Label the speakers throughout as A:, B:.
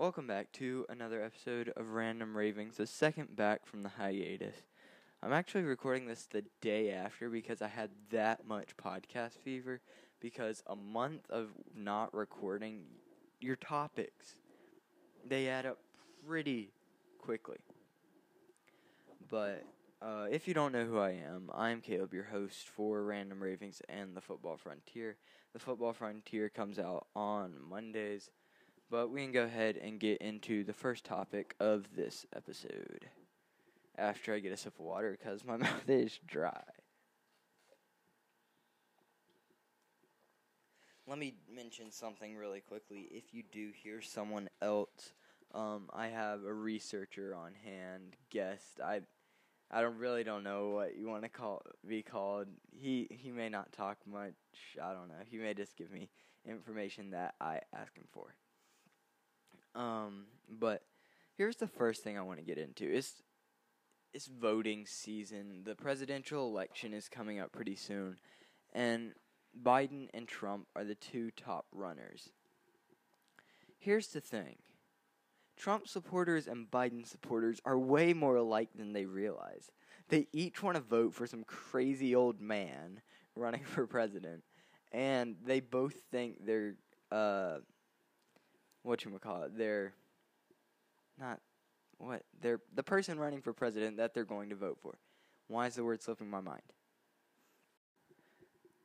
A: Welcome back to another episode of Random Ravings, the second back from the hiatus. I'm actually recording this the day after because I had that much podcast fever. Because a month of not recording, your topics, they add up pretty quickly. But uh, if you don't know who I am, I'm Caleb, your host for Random Ravings and the Football Frontier. The Football Frontier comes out on Mondays, but we can go ahead and get into the first topic of this episode after I get a sip of water because my mouth is dry. Let me mention something really quickly. If you do hear someone else, um, I have a researcher on hand, guest. I I don't really don't know what you want to call be called. He he may not talk much. I don't know. He may just give me information that I ask him for. Um, but here's the first thing I want to get into. It's it's voting season. The presidential election is coming up pretty soon, and Biden and Trump are the two top runners. Here's the thing. Trump supporters and Biden supporters are way more alike than they realize. They each want to vote for some crazy old man running for president, and they both think they're uh, what you call it. They're not what they're the person running for president that they're going to vote for. Why is the word slipping my mind?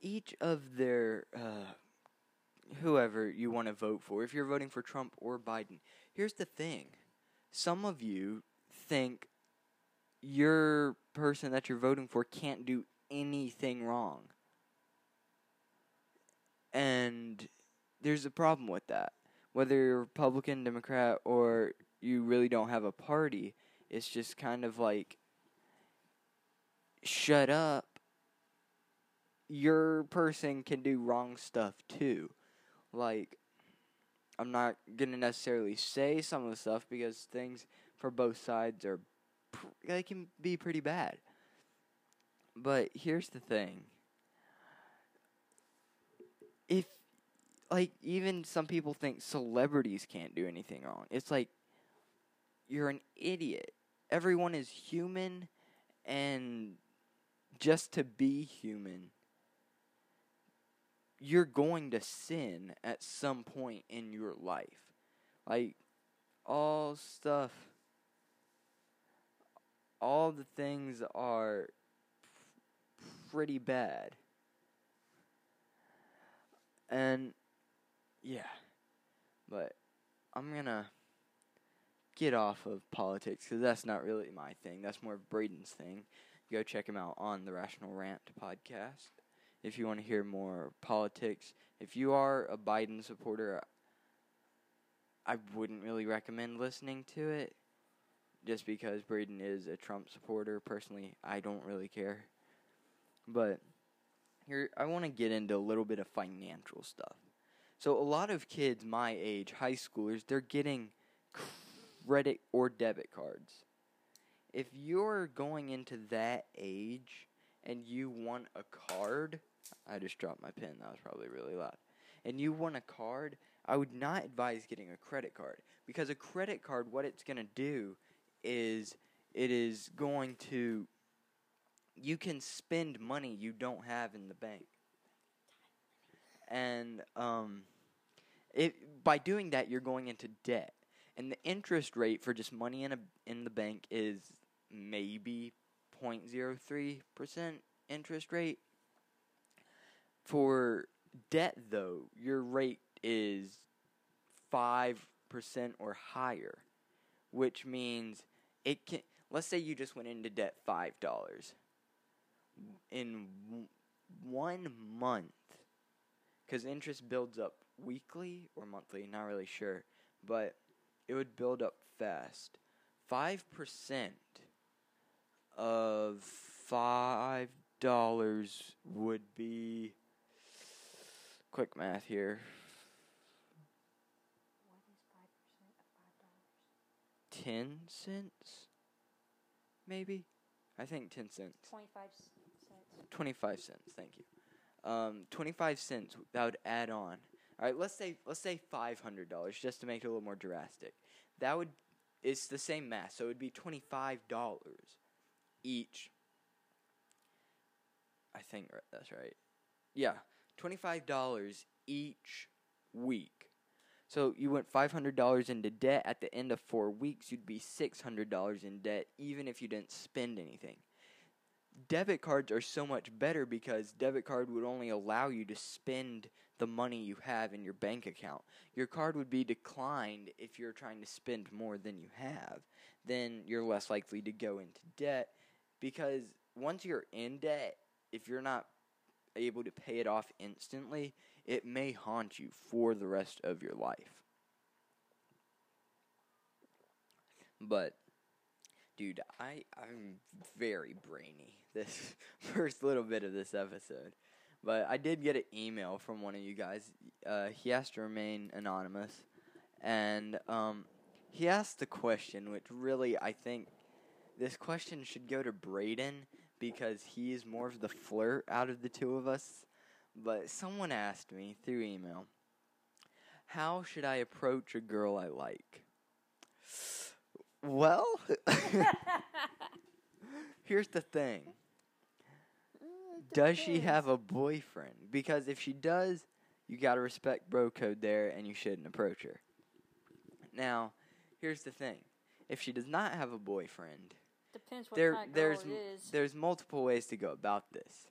A: Each of their uh, whoever you want to vote for, if you're voting for Trump or Biden, here's the thing. Some of you think your person that you're voting for can't do anything wrong. And there's a problem with that. Whether you're Republican, Democrat, or you really don't have a party, it's just kind of like shut up. Your person can do wrong stuff too. Like, I'm not going to necessarily say some of the stuff because things for both sides are they can be pretty bad. But here's the thing. If like even some people think celebrities can't do anything wrong. It's like you're an idiot. Everyone is human and just to be human you're going to sin at some point in your life. Like all stuff all the things are pretty bad. And yeah. But I'm going to get off of politics cuz that's not really my thing. That's more Braden's thing. Go check him out on the Rational Rant podcast if you want to hear more politics. If you are a Biden supporter, I wouldn't really recommend listening to it just because Braden is a Trump supporter. Personally, I don't really care. But here, I want to get into a little bit of financial stuff. So, a lot of kids my age, high schoolers, they're getting credit or debit cards. If you're going into that age and you want a card, I just dropped my pen. That was probably really loud. And you want a card, I would not advise getting a credit card because a credit card, what it's going to do is it is going to you can spend money you don't have in the bank. And um it by doing that you're going into debt. And the interest rate for just money in a in the bank is maybe 0.03% interest rate. For debt though, your rate is 5% or higher, which means it can let's say you just went into debt $5 in w- one month cuz interest builds up weekly or monthly, not really sure, but it would build up fast. 5% of $5 would be quick math here.
B: What is five percent of five dollars?
A: 10 cents maybe i think 10 cents
B: Twenty-five cents.
A: 25 cents thank you um 25 cents that would add on all right let's say let's say $500 just to make it a little more drastic that would it's the same math, so it would be twenty five dollars each. I think that's right. Yeah, twenty five dollars each week. So you went five hundred dollars into debt at the end of four weeks. You'd be six hundred dollars in debt, even if you didn't spend anything. Debit cards are so much better because debit card would only allow you to spend the money you have in your bank account. Your card would be declined if you're trying to spend more than you have. Then you're less likely to go into debt because once you're in debt, if you're not able to pay it off instantly, it may haunt you for the rest of your life. But dude, I I'm very brainy this first little bit of this episode. But I did get an email from one of you guys. Uh, he has to remain anonymous, and um, he asked the question, which really I think this question should go to Braden because he is more of the flirt out of the two of us. But someone asked me through email, "How should I approach a girl I like?" Well, here's the thing. Uh, does she have a boyfriend? Because if she does, you gotta respect bro code there and you shouldn't approach her. Now, here's the thing. If she does not have a boyfriend,
B: Depends what
A: there
B: kind of
A: there's
B: it
A: m-
B: is.
A: there's multiple ways to go about this.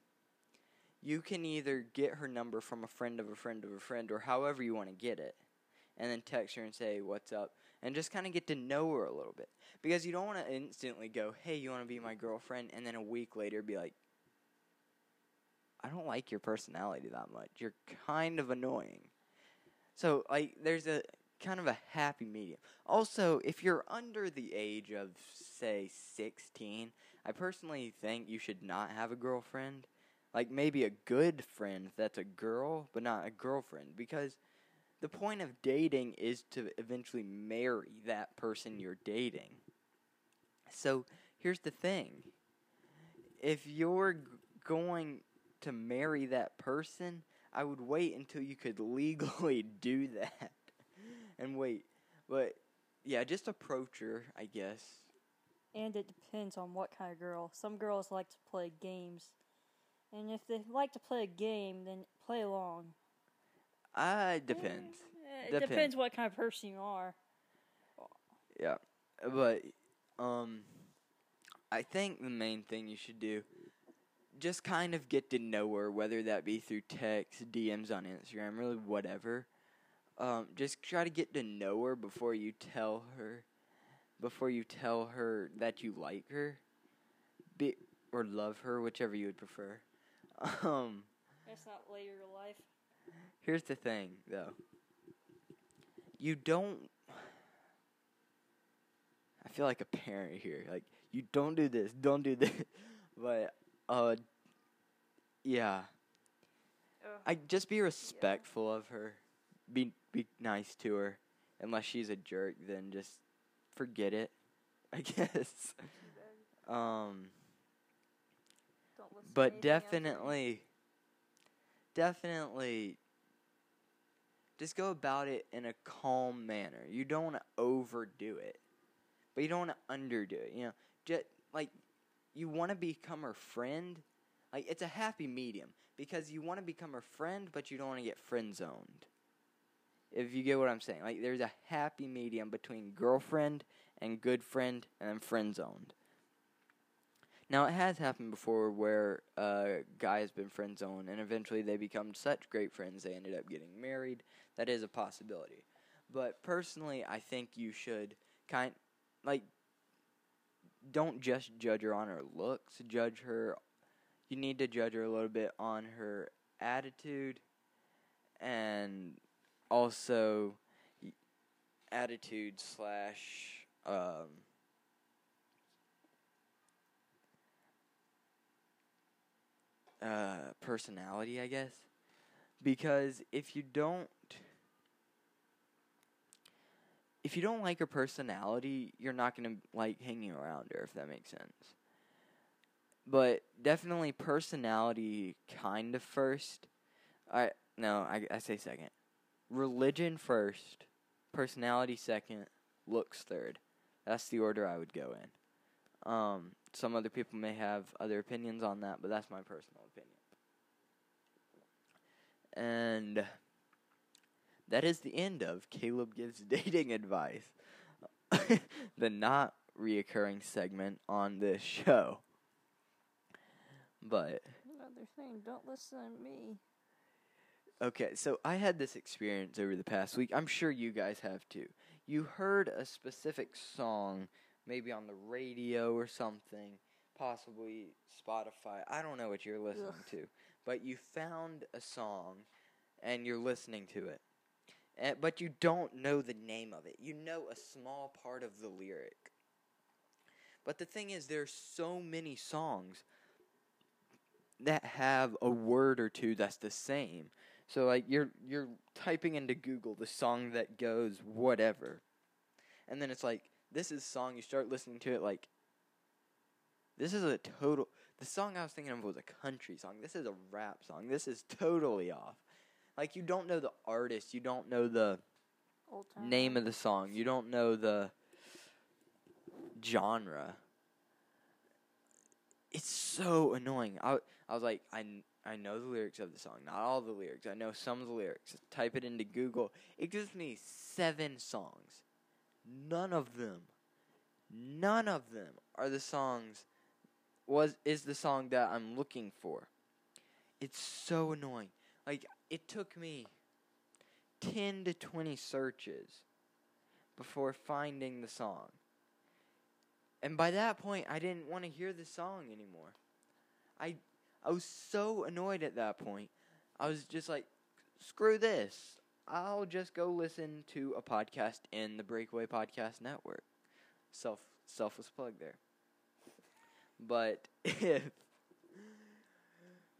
A: You can either get her number from a friend of a friend of a friend or however you want to get it and then text her and say what's up and just kind of get to know her a little bit because you don't want to instantly go, "Hey, you want to be my girlfriend?" and then a week later be like, "I don't like your personality that much. You're kind of annoying." So, like there's a kind of a happy medium. Also, if you're under the age of say 16, I personally think you should not have a girlfriend. Like maybe a good friend that's a girl, but not a girlfriend because the point of dating is to eventually marry that person you're dating. So, here's the thing. If you're g- going to marry that person, I would wait until you could legally do that. And wait. But yeah, just approach her, I guess.
B: And it depends on what kind of girl. Some girls like to play games. And if they like to play a game, then play along.
A: Uh, it depends.
B: Eh, It
A: Depends.
B: depends what kind of person you are.
A: Yeah, but um, I think the main thing you should do, just kind of get to know her, whether that be through text, DMs on Instagram, really whatever. Um, just try to get to know her before you tell her, before you tell her that you like her, be or love her, whichever you would prefer. Um,
B: That's not later in life.
A: Here's the thing, though. You don't. I feel like a parent here. Like, you don't do this, don't do this. But, uh, yeah. I just be respectful of her. Be be nice to her. Unless she's a jerk, then just forget it. I guess. Um,
B: Don't listen to
A: but definitely definitely just go about it in a calm manner. You don't want to overdo it but you don't want to underdo it you know. Just like you want to become her friend like it's a happy medium because you want to become her friend but you don't want to get friend zoned if you get what i'm saying like there's a happy medium between girlfriend and good friend and then friend zoned now, it has happened before where a guy has been friend zoned and eventually they become such great friends they ended up getting married. That is a possibility. But personally, I think you should kind like don't just judge her on her looks, judge her you need to judge her a little bit on her attitude and also attitude slash um uh, personality, I guess. Because if you don't if you don't like her personality, you're not going to like hanging around her if that makes sense. But definitely personality kind of first. I no, I I say second. Religion first, personality second, looks third. That's the order I would go in. Um, some other people may have other opinions on that, but that's my personal opinion. And that is the end of Caleb Gives Dating Advice, the not reoccurring segment on this show. But
B: Another thing, don't listen to me.
A: Okay, so I had this experience over the past week. I'm sure you guys have too. You heard a specific song, maybe on the radio or something, possibly Spotify. I don't know what you're listening
B: Ugh.
A: to, but you found a song and you're listening to it. And, but you don't know the name of it. You know a small part of the lyric. But the thing is, there's so many songs that have a word or two that's the same. So like you're you're typing into Google the song that goes whatever. And then it's like this is a song you start listening to it like this is a total the song I was thinking of was a country song. This is a rap song. This is totally off. Like you don't know the artist, you don't know the name of the song, you don't know the genre. It's so annoying. I I was like I I know the lyrics of the song, not all the lyrics. I know some of the lyrics. Type it into Google. It gives me seven songs. None of them, none of them are the songs. Was is the song that I'm looking for? It's so annoying. Like it took me ten to twenty searches before finding the song. And by that point, I didn't want to hear the song anymore. I I was so annoyed at that point. I was just like, screw this. I'll just go listen to a podcast in the Breakaway Podcast Network. Self selfless plug there. But if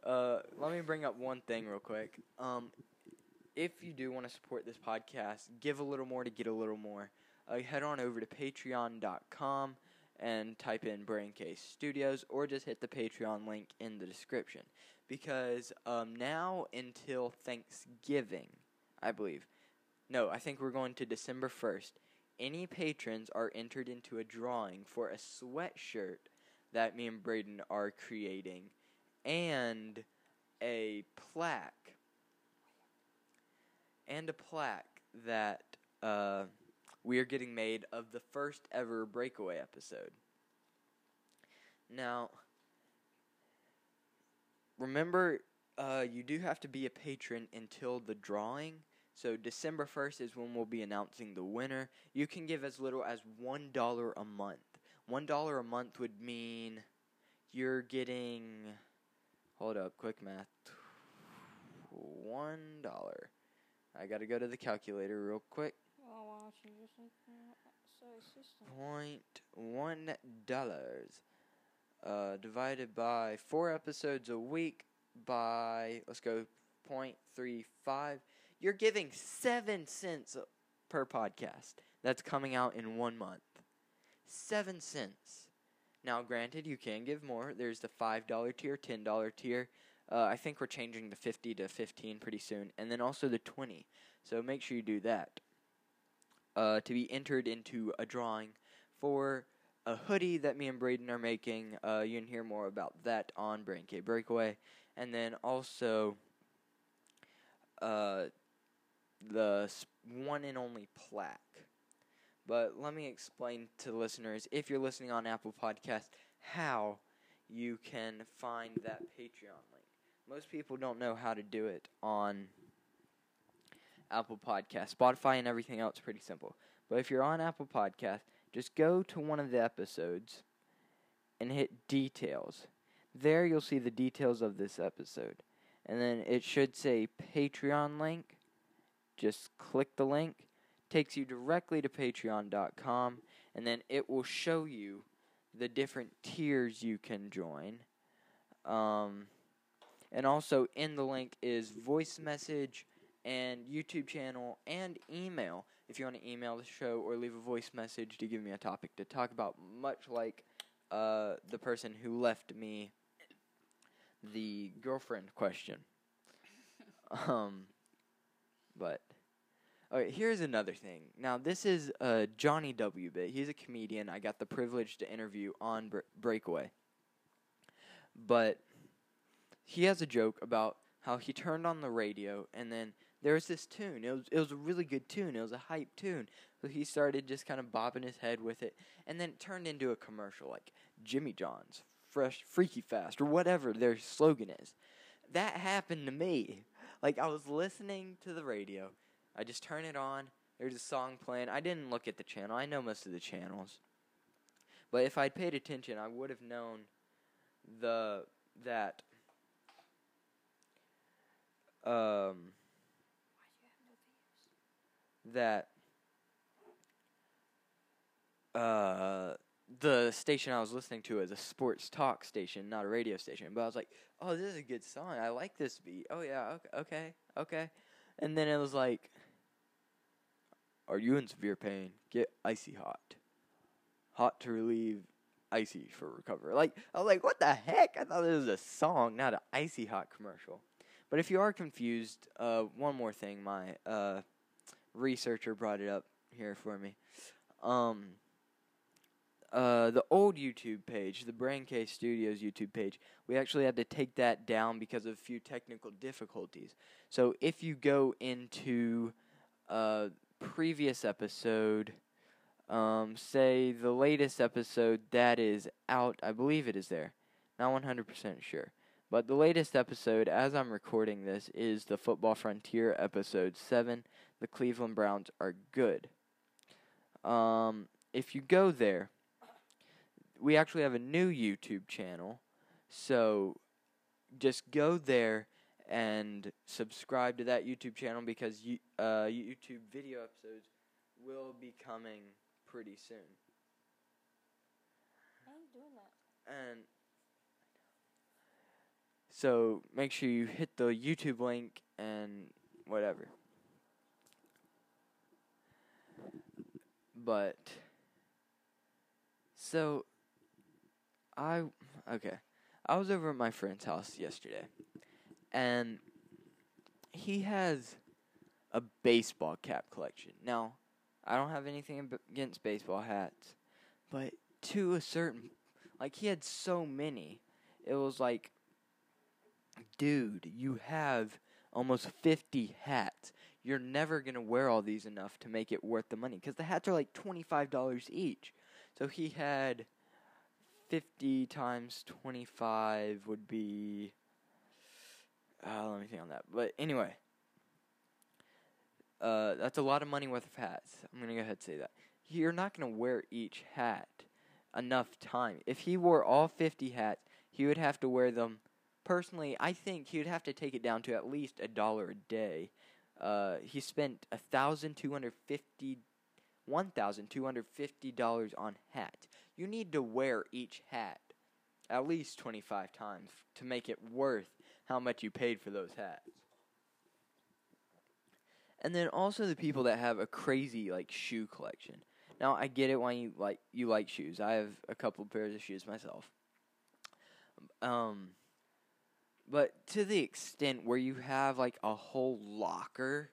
A: uh, let me bring up one thing real quick. Um, if you do want to support this podcast, give a little more to get a little more. Uh, head on over to patreon.com and type in Braincase Studios or just hit the Patreon link in the description. Because um, now until Thanksgiving, I believe. No, I think we're going to December 1st. Any patrons are entered into a drawing for a sweatshirt that me and Braden are creating and a plaque. And a plaque that uh, we are getting made of the first ever breakaway episode. Now, remember, uh, you do have to be a patron until the drawing. So December 1st is when we'll be announcing the winner. You can give as little as $1 a month. $1 a month would mean you're getting. Hold up, quick math. $1. I gotta go to the calculator real quick.
B: Oh, why don't you just like system.
A: point one dollars uh, divided by four episodes a week by let's go point three five. You're giving seven cents per podcast that's coming out in one month. Seven cents. Now, granted, you can give more. There's the five dollar tier, ten dollar tier. Uh, I think we're changing the fifty to fifteen pretty soon, and then also the twenty. So make sure you do that uh, to be entered into a drawing for a hoodie that me and Braden are making. Uh, you can hear more about that on Brain K Breakaway, and then also uh, the one and only plaque. But let me explain to listeners, if you're listening on Apple Podcast, how you can find that Patreon link. Most people don't know how to do it on Apple Podcast. Spotify and everything else pretty simple. But if you're on Apple Podcast, just go to one of the episodes and hit details. There you'll see the details of this episode. And then it should say Patreon link. Just click the link. Takes you directly to patreon.com and then it will show you the different tiers you can join. Um, and also in the link is voice message and YouTube channel and email if you want to email the show or leave a voice message to give me a topic to talk about, much like uh, the person who left me the girlfriend question. um, but Okay, here's another thing. Now, this is uh, Johnny W. Bit. He's a comedian. I got the privilege to interview on Bre- Breakaway. But he has a joke about how he turned on the radio and then there was this tune. It was it was a really good tune. It was a hype tune. So he started just kind of bobbing his head with it, and then it turned into a commercial like Jimmy John's Fresh Freaky Fast or whatever their slogan is. That happened to me. Like I was listening to the radio, I just turn it on. There's a song playing. I didn't look at the channel. I know most of the channels, but if I'd paid attention, I would have known the that um that uh the station I was listening to is a sports talk station, not a radio station. But I was like, "Oh, this is a good song. I like this beat. Oh yeah, okay, okay, okay." And then it was like, "Are you in severe pain? Get icy hot. Hot to relieve, icy for recovery." Like I was like, "What the heck?" I thought this was a song, not an icy hot commercial. But if you are confused, uh, one more thing, my uh, researcher brought it up here for me. Um, uh, the old YouTube page, the Braincase Studios YouTube page, we actually had to take that down because of a few technical difficulties. So if you go into a previous episode, um, say the latest episode that is out, I believe it is there. Not 100% sure. But the latest episode, as I'm recording this, is the Football Frontier episode 7. The Cleveland Browns are good. Um, if you go there, we actually have a new YouTube channel. So just go there and subscribe to that YouTube channel because you, uh, YouTube video episodes will be coming pretty soon.
B: I ain't doing that.
A: And so make sure you hit the YouTube link and whatever. But so I okay. I was over at my friend's house yesterday and he has a baseball cap collection. Now, I don't have anything against baseball hats, but to a certain like he had so many. It was like dude, you have almost 50 hats. You're never going to wear all these enough to make it worth the money because the hats are like $25 each. So he had 50 times 25 would be. Uh, let me think on that. But anyway, uh, that's a lot of money worth of hats. I'm going to go ahead and say that. You're not going to wear each hat enough time. If he wore all 50 hats, he would have to wear them personally, I think he would have to take it down to at least a dollar a day. Uh, he spent a thousand two hundred fifty, one thousand two hundred fifty dollars on hats. You need to wear each hat at least twenty five times to make it worth how much you paid for those hats. And then also the people that have a crazy like shoe collection. Now I get it why you like you like shoes. I have a couple pairs of shoes myself. Um but to the extent where you have like a whole locker,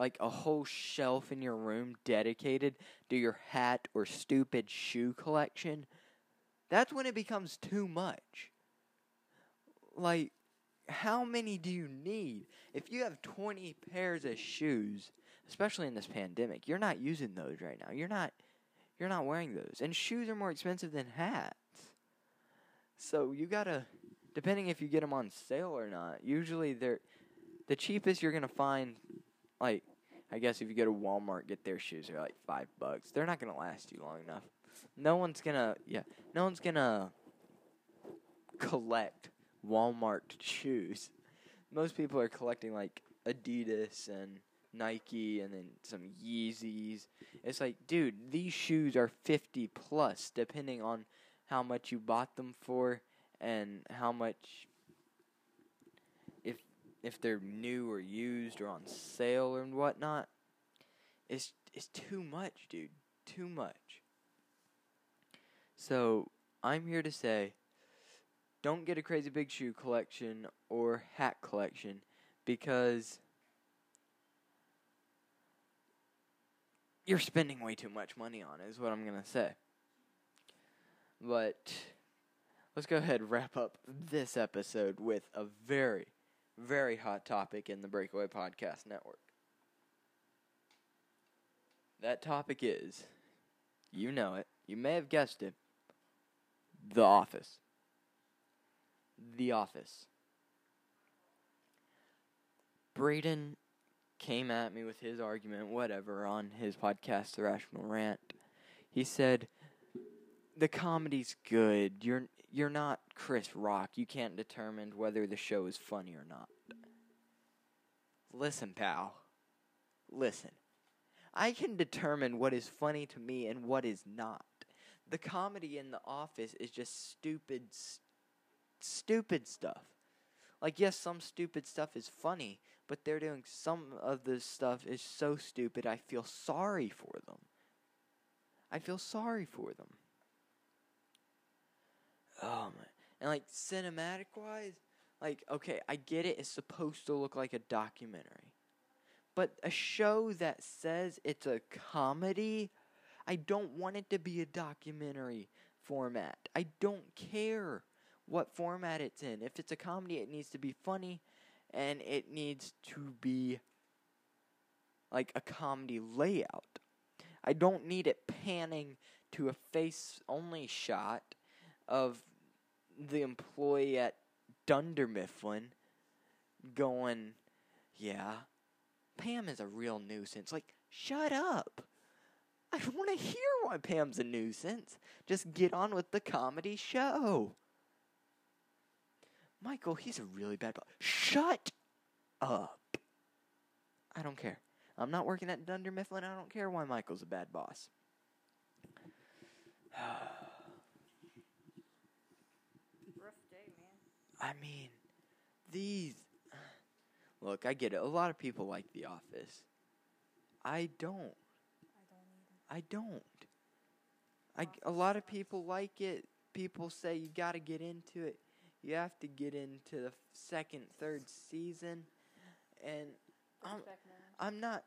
A: like a whole shelf in your room dedicated to your hat or stupid shoe collection, that's when it becomes too much. Like, how many do you need? If you have 20 pairs of shoes, especially in this pandemic, you're not using those right now. You're not you're not wearing those. And shoes are more expensive than hats. So you got to depending if you get them on sale or not. Usually they're the cheapest you're gonna find. Like I guess if you go to Walmart, get their shoes. They're like five bucks. They're not gonna last you long enough. No one's gonna yeah. No one's gonna collect Walmart shoes. Most people are collecting like Adidas and Nike and then some Yeezys. It's like, dude, these shoes are 50 plus depending on how much you bought them for and how much if they're new or used or on sale and whatnot. It's it's too much, dude. Too much. So I'm here to say don't get a crazy big shoe collection or hat collection because you're spending way too much money on it, is what I'm to say. But let's go ahead and wrap up this episode with a very, very hot topic in the Breakaway Podcast Network. That topic is, you know it, you may have guessed it, The Office. The Office. Braden came at me with his argument, whatever, on his podcast, The Rational Rant. He said, "The comedy's good. You're you're not Chris Rock. You can't determine whether the show is funny or not." Listen, pal. Listen. I can determine what is funny to me and what is not. The comedy in The Office is just stupid, st- stupid stuff. Like, yes, some stupid stuff is funny, but they're doing some of the stuff is so stupid I feel sorry for them. I feel sorry for them. Oh man. And like cinematic wise, like okay, I get it, it's supposed to look like a documentary. But a show that says it's a comedy, I don't want it to be a documentary format. I don't care what format it's in. If it's a comedy, it needs to be funny and it needs to be like a comedy layout. I don't need it panning to a face only shot of the employee at Dunder Mifflin going, Yeah, Pam is a real nuisance. Like, shut up. I don't want to hear why Pam's a nuisance. Just get on with the comedy show. Michael, he's a really bad boss. Shut up. I don't care. I'm not working at Dunder Mifflin. I don't care why Michael's a bad boss.
B: Rough day, man.
A: I mean, these. Look, I get it. A lot of people like The Office. I don't.
B: I don't.
A: I don't. I, a lot of people like it. People say you got to get into it. You have to get into the second, third season, and I'm, I'm not.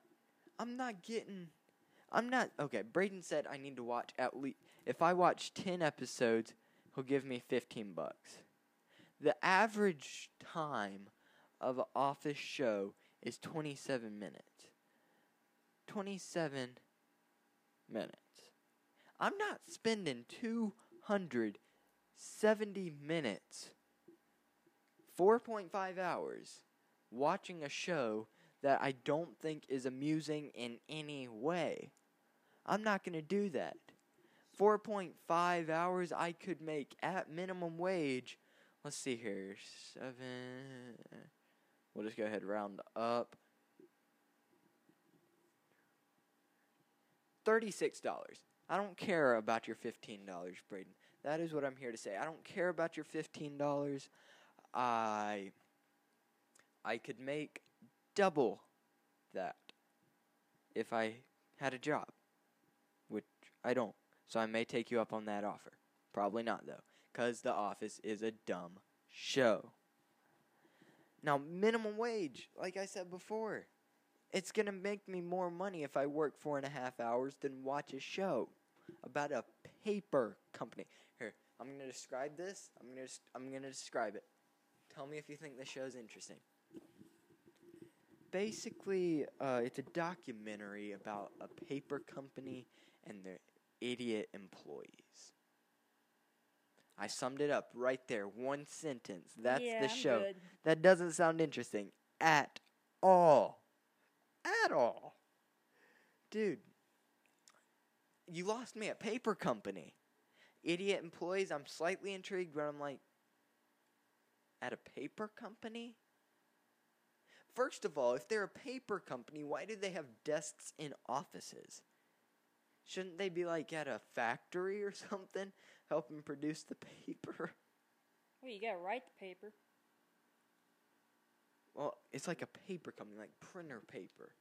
A: I'm not getting. I'm not. Okay, Braden said I need to watch at least. If I watch ten episodes, he'll give me fifteen bucks. The average time of an office show is twenty-seven minutes. Twenty-seven minutes. I'm not spending two hundred seventy minutes, four point five hours, watching a show that I don't think is amusing in any way. I'm not going to do that. 4.5 hours I could make at minimum wage. Let's see here. 7 We'll just go ahead round up. $36. I don't care about your $15, Braden. That is what I'm here to say. I don't care about your $15. I I could make double that if I had a job, which I don't. So I may take you up on that offer. Probably not, though, because The Office is a dumb show. Now, minimum wage, like I said before, it's going to make me more money if I work four and a half hours than watch a show about a paper company. Here, I'm going to describe this. I'm going to I'm going to describe it. Tell me if you think this show's interesting basically uh, it's a documentary about a paper company and their idiot employees. I summed it up right there, one sentence. That's
B: yeah,
A: the show.
B: Good.
A: That doesn't sound interesting at all. At all. Dude, you lost me at paper company. Idiot employees, I'm slightly intrigued, but I'm like, at a paper company? First of all, if they're a paper company, why do they have desks in offices? Shouldn't they be like at a factory or something, helping produce the paper?
B: Well, you gotta write the paper.
A: Well, it's like a paper company, like printer paper,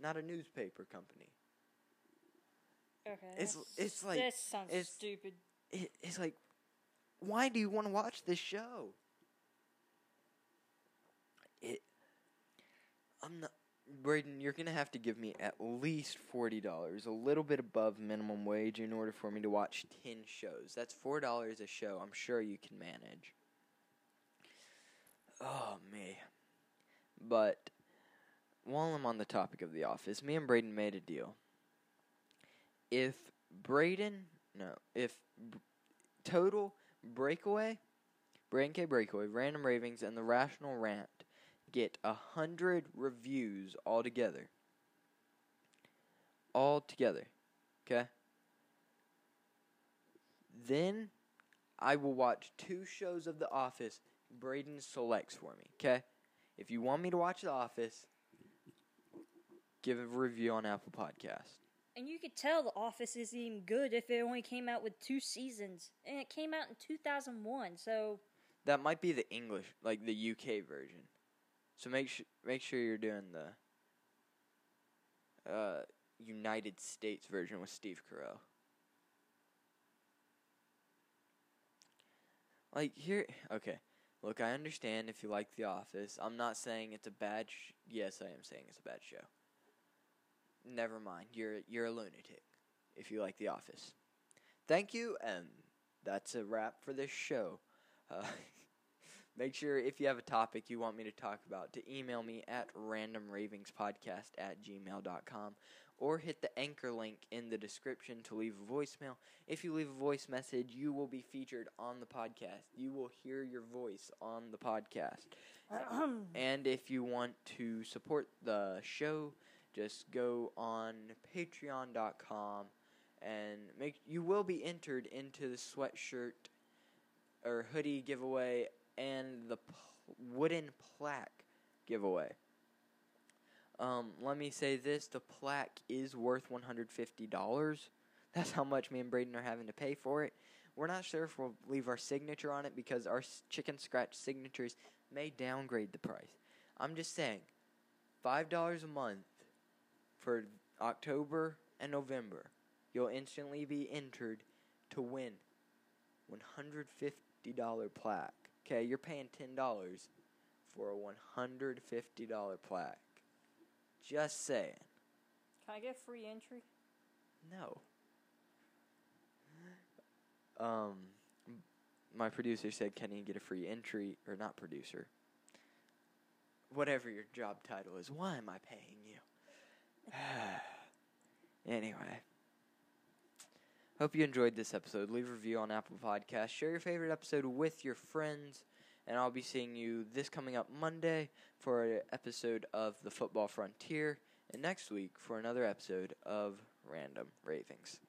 A: not a newspaper company.
B: Okay.
A: It's- it's like-
B: That sounds
A: it's-
B: stupid.
A: It, it's like, why do you want to watch this show? It, I'm not Braden, you're gonna have to give me at least forty dollars, a little bit above minimum wage, in order for me to watch ten shows. That's four dollars a show. I'm sure you can manage. Oh me. But while I'm on the topic of The Office, me and Braden made a deal. If Braden, no, if B- Total, Breakaway, Braden K Breakaway, Random Ravings, and The Rational Rant get a hundred reviews all together. All together. Okay? Then I will watch two shows of The Office Braden selects for me. Okay? If you want me to watch The Office, give a review on Apple Podcast.
B: And you could tell The Office isn't even good if it only came out with two seasons. And it came out in 2001, so.
A: That might be the English, like the UK version. So make sure make sure you're doing the uh, United States version with Steve Carell. Like here, okay. Look, I understand if you like The Office. I'm not saying it's a bad. Sh- yes, I am saying it's a bad show. Never mind. You're you're a lunatic if you like The Office. Thank you, and that's a wrap for this show. Uh, make sure if you have a topic you want me to talk about to email me at randomravingspodcast at gmail.com or hit the anchor link in the description to leave a voicemail. If you leave a voice message, you will be featured on the podcast. You will hear your voice on the podcast. And if you want to support the show, just go on patreon.com and make you will be entered into the sweatshirt or hoodie giveaway and the wooden plaque giveaway. Um, let me say this: the plaque is worth one hundred fifty dollars. That's how much me and Braden are having to pay for it. We're not sure if we'll leave our signature on it because our chicken scratch signatures may downgrade the price. I'm just saying, five dollars a month for October and November, you'll instantly be entered to win one hundred fifty dollar plaque. Okay, you're paying ten dollars for a one hundred fifty dollar plaque. Just saying.
B: Can I get free entry?
A: No. Um, my producer said, "Can he get a free entry?" Or not producer. Whatever your job title is, why am I paying you? anyway, hope you enjoyed this episode. Leave a review on Apple Podcasts. Share your favorite episode with your friends, and I'll be seeing you this coming up Monday for an episode of the Football Frontier, and next week for another episode of Random Ravings.